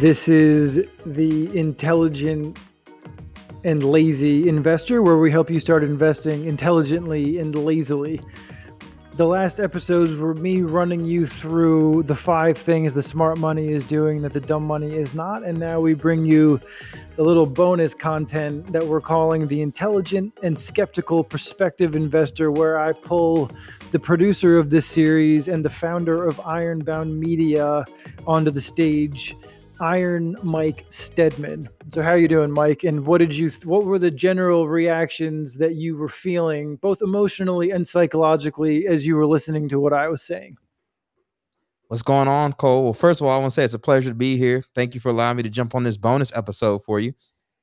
This is the intelligent and lazy investor, where we help you start investing intelligently and lazily. The last episodes were me running you through the five things the smart money is doing that the dumb money is not. And now we bring you a little bonus content that we're calling the intelligent and skeptical prospective investor, where I pull the producer of this series and the founder of Ironbound Media onto the stage Iron Mike Steadman. So how are you doing, Mike? And what did you what were the general reactions that you were feeling both emotionally and psychologically as you were listening to what I was saying? What's going on, Cole? Well, first of all, I want to say it's a pleasure to be here. Thank you for allowing me to jump on this bonus episode for you.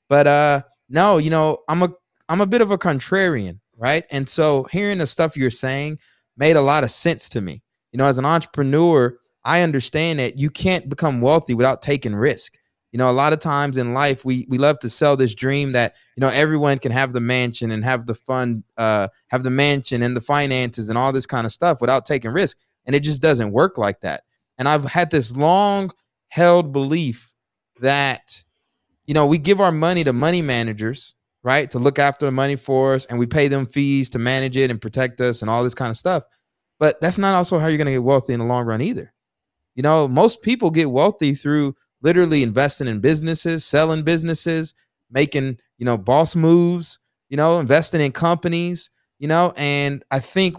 But uh no, you know, I'm a I'm a bit of a contrarian, right? And so hearing the stuff you're saying made a lot of sense to me. You know, as an entrepreneur, I understand that you can't become wealthy without taking risk. You know, a lot of times in life, we we love to sell this dream that you know everyone can have the mansion and have the fun, uh, have the mansion and the finances and all this kind of stuff without taking risk, and it just doesn't work like that. And I've had this long held belief that you know we give our money to money managers, right, to look after the money for us, and we pay them fees to manage it and protect us and all this kind of stuff. But that's not also how you're going to get wealthy in the long run either. You know, most people get wealthy through literally investing in businesses, selling businesses, making, you know, boss moves, you know, investing in companies, you know, and I think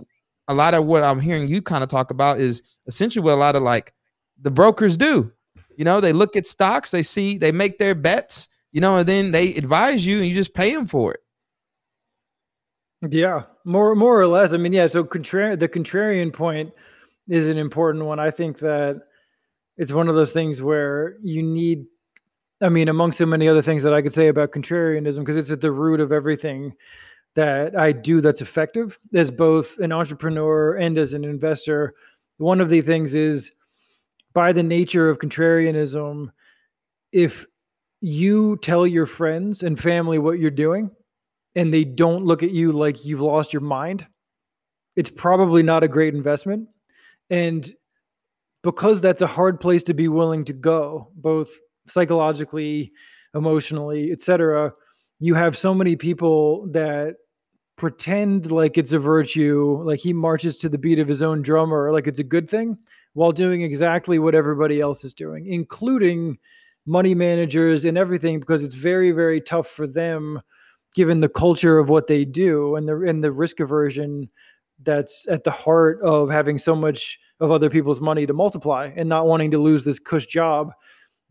a lot of what I'm hearing you kind of talk about is essentially what a lot of like the brokers do. You know, they look at stocks, they see, they make their bets, you know, and then they advise you and you just pay them for it. Yeah, more more or less. I mean, yeah. So the contrarian point is an important one. I think that it's one of those things where you need I mean, among so many other things that I could say about contrarianism, because it's at the root of everything that I do that's effective as both an entrepreneur and as an investor. One of the things is by the nature of contrarianism, if you tell your friends and family what you're doing and they don't look at you like you've lost your mind, it's probably not a great investment. And because that's a hard place to be willing to go, both psychologically, emotionally, etc. You have so many people that pretend like it's a virtue, like he marches to the beat of his own drummer, like it's a good thing, while doing exactly what everybody else is doing, including money managers and everything, because it's very, very tough for them, given the culture of what they do and the and the risk aversion that's at the heart of having so much of other people's money to multiply and not wanting to lose this cush job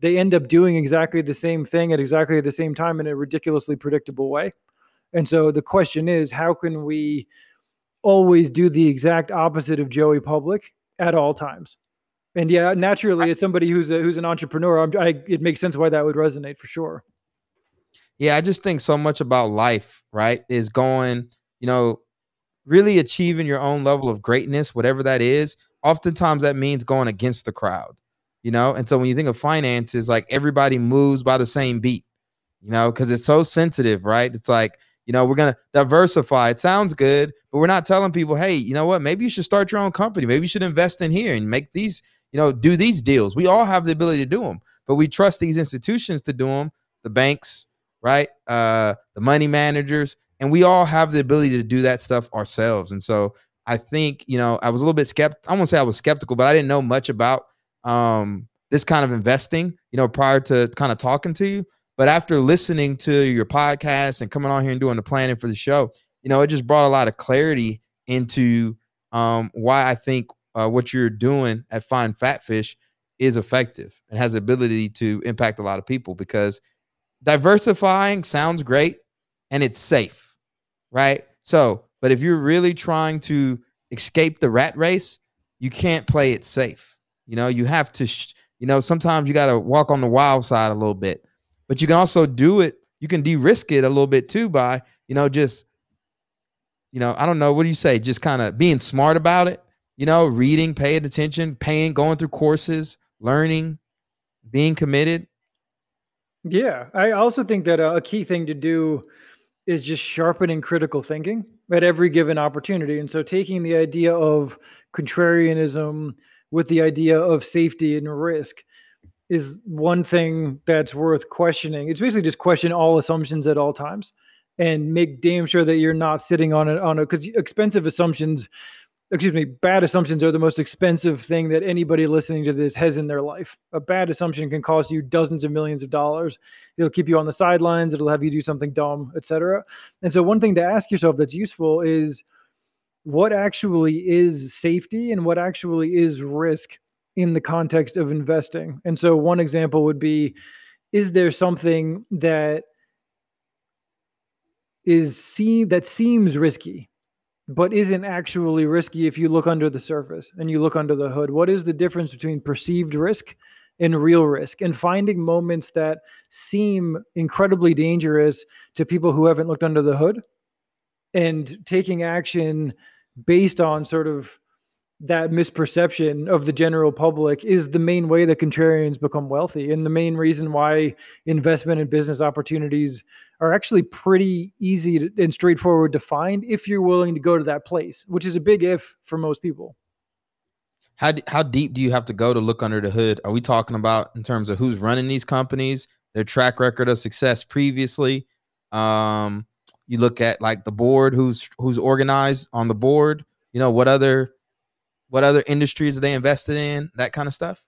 they end up doing exactly the same thing at exactly the same time in a ridiculously predictable way. And so the question is how can we always do the exact opposite of joey public at all times? And yeah naturally as somebody who's a, who's an entrepreneur I, it makes sense why that would resonate for sure. Yeah i just think so much about life right is going you know really achieving your own level of greatness, whatever that is, oftentimes that means going against the crowd, you know? And so when you think of finances, like everybody moves by the same beat, you know, because it's so sensitive, right? It's like, you know, we're going to diversify. It sounds good, but we're not telling people, hey, you know what? Maybe you should start your own company. Maybe you should invest in here and make these, you know, do these deals. We all have the ability to do them, but we trust these institutions to do them, the banks, right? Uh, the money managers and we all have the ability to do that stuff ourselves. And so I think, you know, I was a little bit skeptical. I won't say I was skeptical, but I didn't know much about um, this kind of investing, you know, prior to kind of talking to you. But after listening to your podcast and coming on here and doing the planning for the show, you know, it just brought a lot of clarity into um, why I think uh, what you're doing at Find Fat Fish is effective and has the ability to impact a lot of people because diversifying sounds great and it's safe right? So, but if you're really trying to escape the rat race, you can't play it safe. You know, you have to, sh- you know, sometimes you got to walk on the wild side a little bit, but you can also do it. You can de-risk it a little bit too by, you know, just, you know, I don't know, what do you say? Just kind of being smart about it, you know, reading, paying attention, paying, going through courses, learning, being committed. Yeah, I also think that uh, a key thing to do is just sharpening critical thinking at every given opportunity. And so taking the idea of contrarianism with the idea of safety and risk. is one thing that's worth questioning. It's basically just question all assumptions at all times and make damn sure that you're not sitting on it on a because expensive assumptions excuse me, bad assumptions are the most expensive thing that anybody listening to this has in their life. A bad assumption can cost you dozens of millions of dollars. It'll keep you on the sidelines, it'll have you do something dumb, etc. And so one thing to ask yourself that's useful is what actually is safety and what actually is risk in the context of investing. And so one example would be is there something that is seen that seems risky but isn't actually risky if you look under the surface and you look under the hood. What is the difference between perceived risk and real risk? And finding moments that seem incredibly dangerous to people who haven't looked under the hood and taking action based on sort of that misperception of the general public is the main way that contrarians become wealthy. And the main reason why investment and business opportunities are actually pretty easy to, and straightforward to find if you're willing to go to that place which is a big if for most people. How, how deep do you have to go to look under the hood? Are we talking about in terms of who's running these companies their track record of success previously? Um you look at like the board who's who's organized on the board you know what other what other industries are they invested in? That kind of stuff.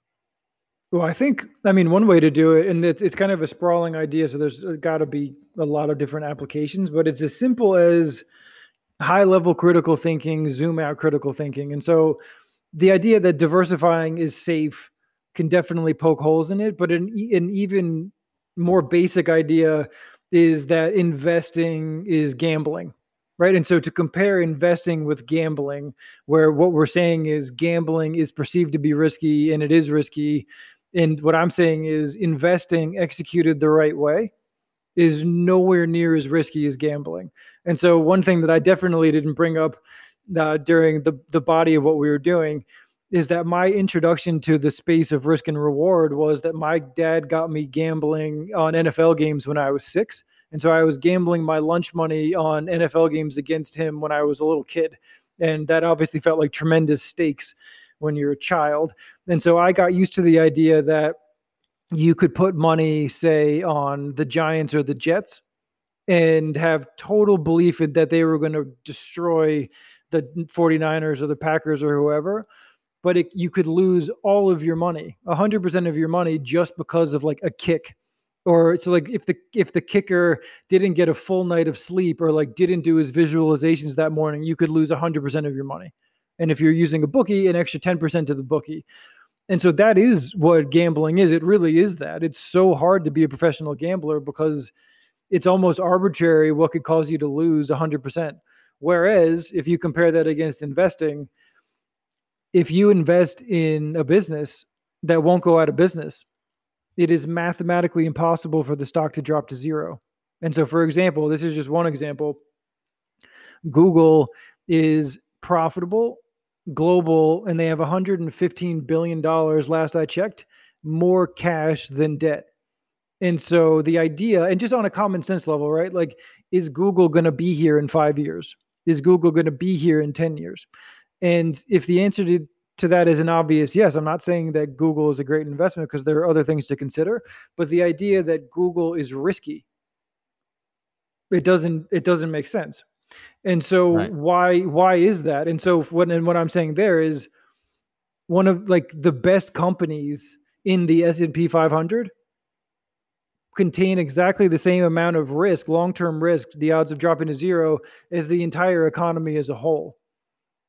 Well, I think I mean one way to do it, and it's it's kind of a sprawling idea, so there's uh, got to be a lot of different applications, but it's as simple as high level critical thinking, zoom out critical thinking, and so the idea that diversifying is safe can definitely poke holes in it, but an an even more basic idea is that investing is gambling right? And so to compare investing with gambling, where what we're saying is gambling is perceived to be risky and it is risky. And what I'm saying is investing executed the right way is nowhere near as risky as gambling. And so one thing that I definitely didn't bring up uh, during the the body of what we were doing is that my introduction to the space of risk and reward was that my dad got me gambling on NFL games when I was 6 and so I was gambling my lunch money on NFL games against him when I was a little kid. And that obviously felt like tremendous stakes when you're a child. And so I got used to the idea that you could put money, say, on the Giants or the Jets and have total belief that they were going to destroy the 49ers or the Packers or whoever. But it, you could lose all of your money, 100% of your money, just because of like a kick or so like if the if the kicker didn't get a full night of sleep or like didn't do his visualizations that morning you could lose 100% of your money. And if you're using a bookie an extra 10% to the bookie. And so that is what gambling is. It really is that. It's so hard to be a professional gambler because it's almost arbitrary what could cause you to lose 100% whereas if you compare that against investing if you invest in a business that won't go out of business it is mathematically impossible for the stock to drop to zero. And so, for example, this is just one example. Google is profitable, global, and they have $115 billion, last I checked, more cash than debt. And so the idea, and just on a common sense level, right? Like, is Google going to be here in five years? Is Google going to be here in 10 years? And if the answer to, to that is an obvious yes. I'm not saying that Google is a great investment because there are other things to consider, but the idea that Google is risky, it doesn't it doesn't make sense. And so right. why why is that? And so what and what I'm saying there is one of like the best companies in the S&P 500 contain exactly the same amount of risk, long-term risk, the odds of dropping to zero as the entire economy as a whole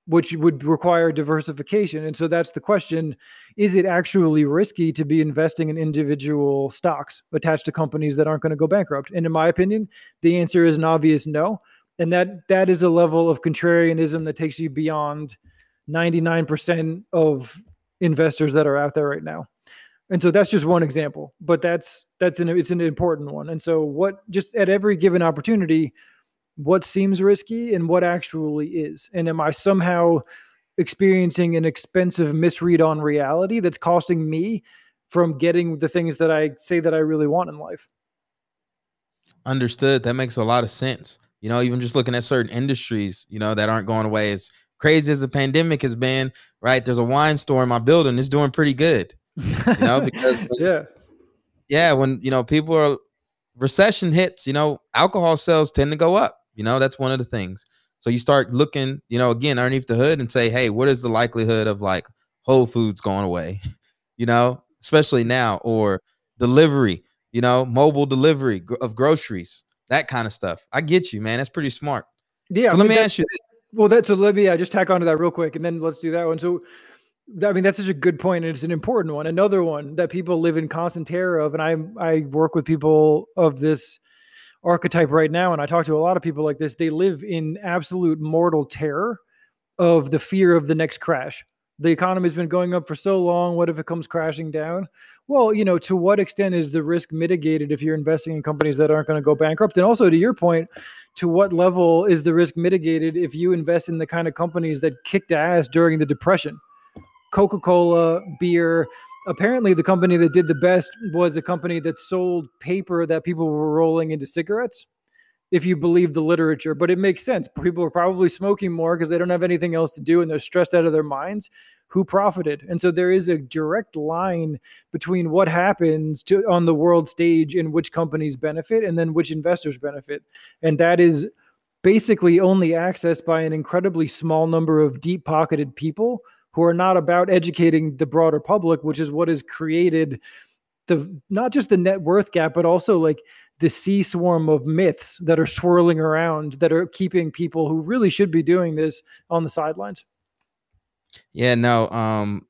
which would require diversification. And so that's the question is it actually risky to be investing in individual stocks attached to companies that aren't going to go bankrupt? And in my opinion, the answer is an obvious no. And that that is a level of contrarianism that takes you beyond 99% of investors that are out there right now. And so that's just one example, but that's that's an it's an important one. And so what just at every given opportunity, what seems risky and what actually is. And am I somehow experiencing an expensive misread on reality that's costing me from getting the things that I say that I really want in life? Understood. That makes a lot of sense. You know, even just looking at certain industries, you know, that aren't going away. As crazy as the pandemic has been, right? There's a wine store in my building. It's doing pretty good. You know, because when, yeah, yeah, when you know people are recession hits, you know, alcohol sales tend to go up. You know, that's one of the things. So you start looking, you know, again underneath the hood and say, hey, what is the likelihood of like Whole Foods going away? you know, especially now, or delivery, you know, mobile delivery of groceries, that kind of stuff. I get you, man. That's pretty smart. Yeah. So let me ask you this. Well, that's so let me uh, just tack onto that real quick, and then let's do that one. So, I mean, that's such a good point, and it's an important one. Another one that people live in constant terror of, and I I work with people of this archetype right now, and I talk to a lot of people like this. They live in absolute mortal terror of the fear of the next crash. The economy's been going up for so long. What if it comes crashing down? Well, you know, to what extent is the risk mitigated if you're investing in companies that aren't going to go bankrupt? And also, to your point, to what level is the risk mitigated if you invest in the kind of companies that kicked ass during the Depression? Coca Cola, beer, apparently the company that did the best was a company that sold paper that people were rolling into cigarettes if you believe the literature but it makes sense. People are probably smoking more because they don't have anything else to do and they're stressed out of their minds. Who profited? And so there is a direct line between what happens to on the world stage and which companies benefit and then which investors benefit. And that is basically only accessed by an incredibly small number of deep pocketed people who are not about educating the broader public, which is what has created the not just the net worth gap, but also like the sea swarm of myths that are swirling around that are keeping people who really should be doing this on the sidelines. Yeah, no, um,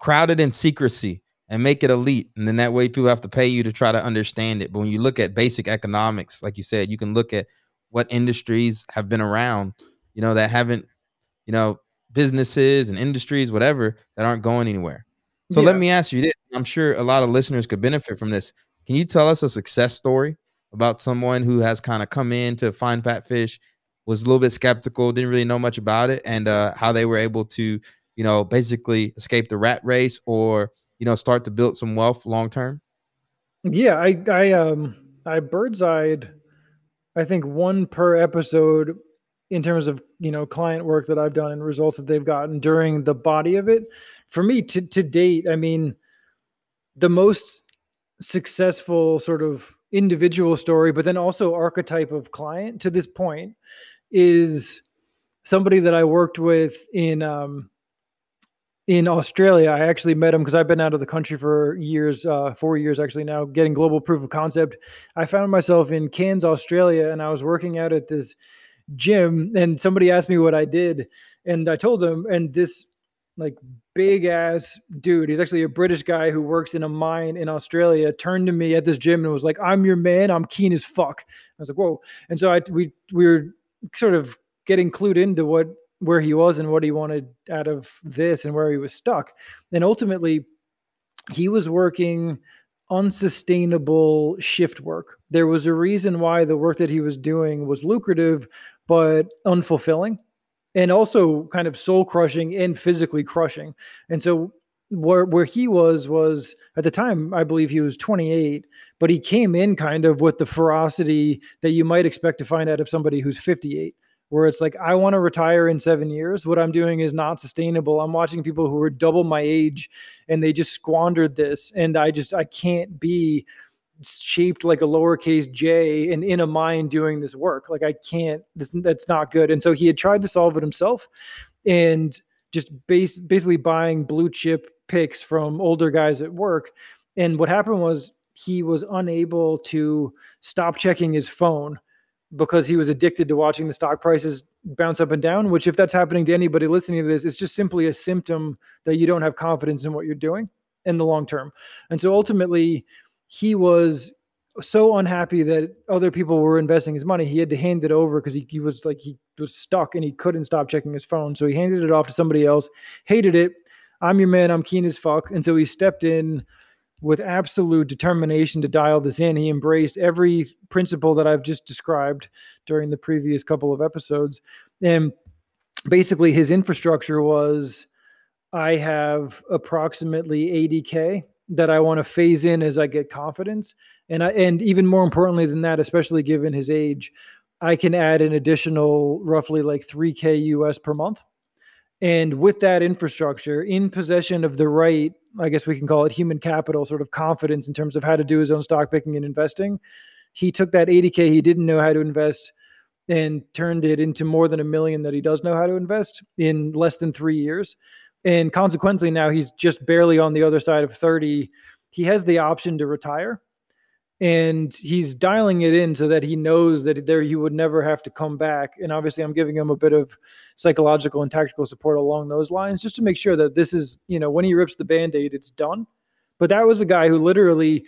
crowded in secrecy and make it elite, and then that way people have to pay you to try to understand it. But when you look at basic economics, like you said, you can look at what industries have been around, you know, that haven't, you know, businesses and industries, whatever, that aren't going anywhere. So yeah. let me ask you this. I'm sure a lot of listeners could benefit from this. Can you tell us a success story about someone who has kind of come in to find fat fish, was a little bit skeptical, didn't really know much about it, and uh, how they were able to, you know, basically escape the rat race or, you know, start to build some wealth long term? Yeah, I I um I bird's eyed I think one per episode in terms of you know client work that I've done and results that they've gotten during the body of it. For me, to to date, I mean, the most successful sort of individual story, but then also archetype of client to this point is somebody that I worked with in um, in Australia. I actually met him because I've been out of the country for years, uh, four years actually now, getting global proof of concept. I found myself in Cairns, Australia, and I was working out at this gym and somebody asked me what I did and I told them and this like big ass dude he's actually a British guy who works in a mine in Australia turned to me at this gym and was like I'm your man I'm keen as fuck. I was like whoa. And so I we we were sort of getting clued into what where he was and what he wanted out of this and where he was stuck. And ultimately he was working unsustainable shift work. There was a reason why the work that he was doing was lucrative, but unfulfilling and also kind of soul crushing and physically crushing. And so where where he was was at the time I believe he was 28, but he came in kind of with the ferocity that you might expect to find out of somebody who's 58 where it's like I want to retire in 7 years. What I'm doing is not sustainable. I'm watching people who are double my age and they just squandered this and I just I can't be shaped like a lowercase j and in a mind doing this work like i can't this that's not good. And so he had tried to solve it himself and just base, basically buying blue chip picks from older guys at work. And what happened was he was unable to stop checking his phone because he was addicted to watching the stock prices bounce up and down which if that's happening to anybody listening to this it's just simply a symptom that you don't have confidence in what you're doing in the long term. And so ultimately he was so unhappy that other people were investing his money. He had to hand it over because he, he was like he was stuck and he couldn't stop checking his phone. So he handed it off to somebody else, hated it. I'm your man, I'm keen as fuck. And so he stepped in with absolute determination to dial this in. He embraced every principle that I've just described during the previous couple of episodes. And basically his infrastructure was I have approximately 80K that I want to phase in as I get confidence. And I, and even more importantly than that, especially given his age, I can add an additional roughly like 3k US per month. And with that infrastructure, in possession of the right, I guess we can call it human capital, sort of confidence in terms of how to do his own stock picking and investing, he took that 80K he didn't know how to invest and turned it into more than a million that he does know how to invest in less than three years. And consequently, now he's just barely on the other side of 30. He has the option to retire and he's dialing it in so that he knows that there he would never have to come back and obviously i'm giving him a bit of psychological and tactical support along those lines just to make sure that this is you know when he rips the band-aid it's done but that was a guy who literally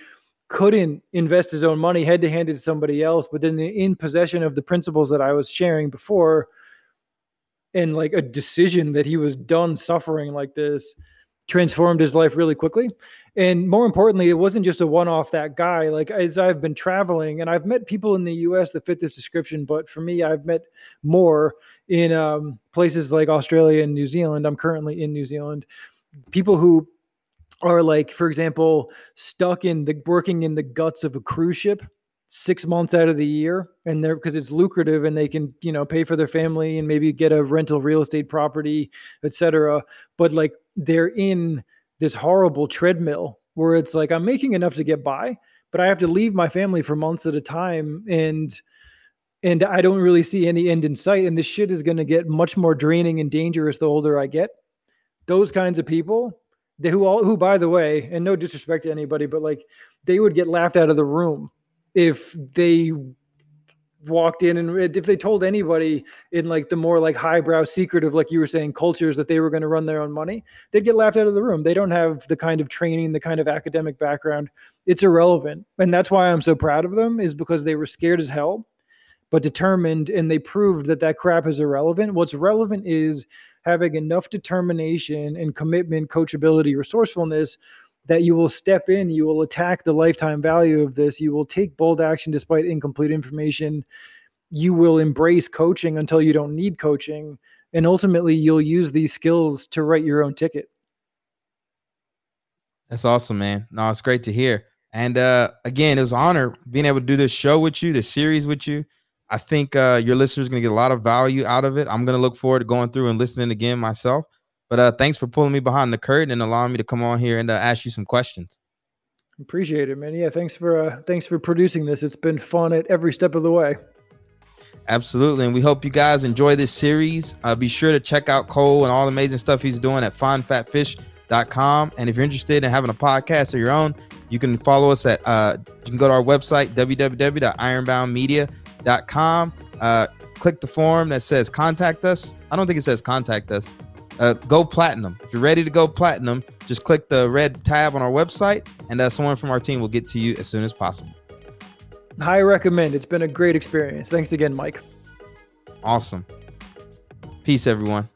couldn't invest his own money had to hand it to somebody else but then in possession of the principles that i was sharing before and like a decision that he was done suffering like this transformed his life really quickly. And more importantly, it wasn't just a one off that guy. Like, as I've been traveling and I've met people in the US that fit this description, but for me, I've met more in um, places like Australia and New Zealand. I'm currently in New Zealand. People who are like, for example, stuck in the working in the guts of a cruise ship six months out of the year and they're because it's lucrative and they can you know pay for their family and maybe get a rental real estate property etc but like they're in this horrible treadmill where it's like i'm making enough to get by but i have to leave my family for months at a time and and i don't really see any end in sight and this shit is going to get much more draining and dangerous the older i get. Those kinds of people they, who all who by the way and no disrespect to anybody but like they would get laughed out of the room if they walked in and if they told anybody in like the more like highbrow secret of like you were saying cultures that they were going to run their own money they'd get laughed out of the room. They don't have the kind of training the kind of academic background. It's irrelevant. And that's why i'm so proud of them is because they were scared as hell but determined and they proved that that crap is irrelevant. What's relevant is having enough determination and commitment coachability resourcefulness that you will step in, you will attack the lifetime value of this, you will take bold action despite incomplete information, you will embrace coaching until you don't need coaching, and ultimately you'll use these skills to write your own ticket. That's awesome, man. No, it's great to hear. And uh, again, it was an honor being able to do this show with you, this series with you. I think uh, your listeners going to get a lot of value out of it. I'm going to look forward to going through and listening again myself. But uh, thanks for pulling me behind the curtain and allowing me to come on here and uh, ask you some questions. Appreciate it, man. Yeah, thanks for uh, thanks for producing this. It's been fun at every step of the way. Absolutely, and we hope you guys enjoy this series. Uh, be sure to check out Cole and all the amazing stuff he's doing at findfatfish.com. And if you're interested in having a podcast of your own, you can follow us at uh, you can go to our website www.ironboundmedia.com. Uh, click the form that says contact us. I don't think it says contact us uh, go platinum. If you're ready to go platinum, just click the red tab on our website, and uh, someone from our team will get to you as soon as possible. I recommend. It's been a great experience. Thanks again, Mike. Awesome. Peace, everyone.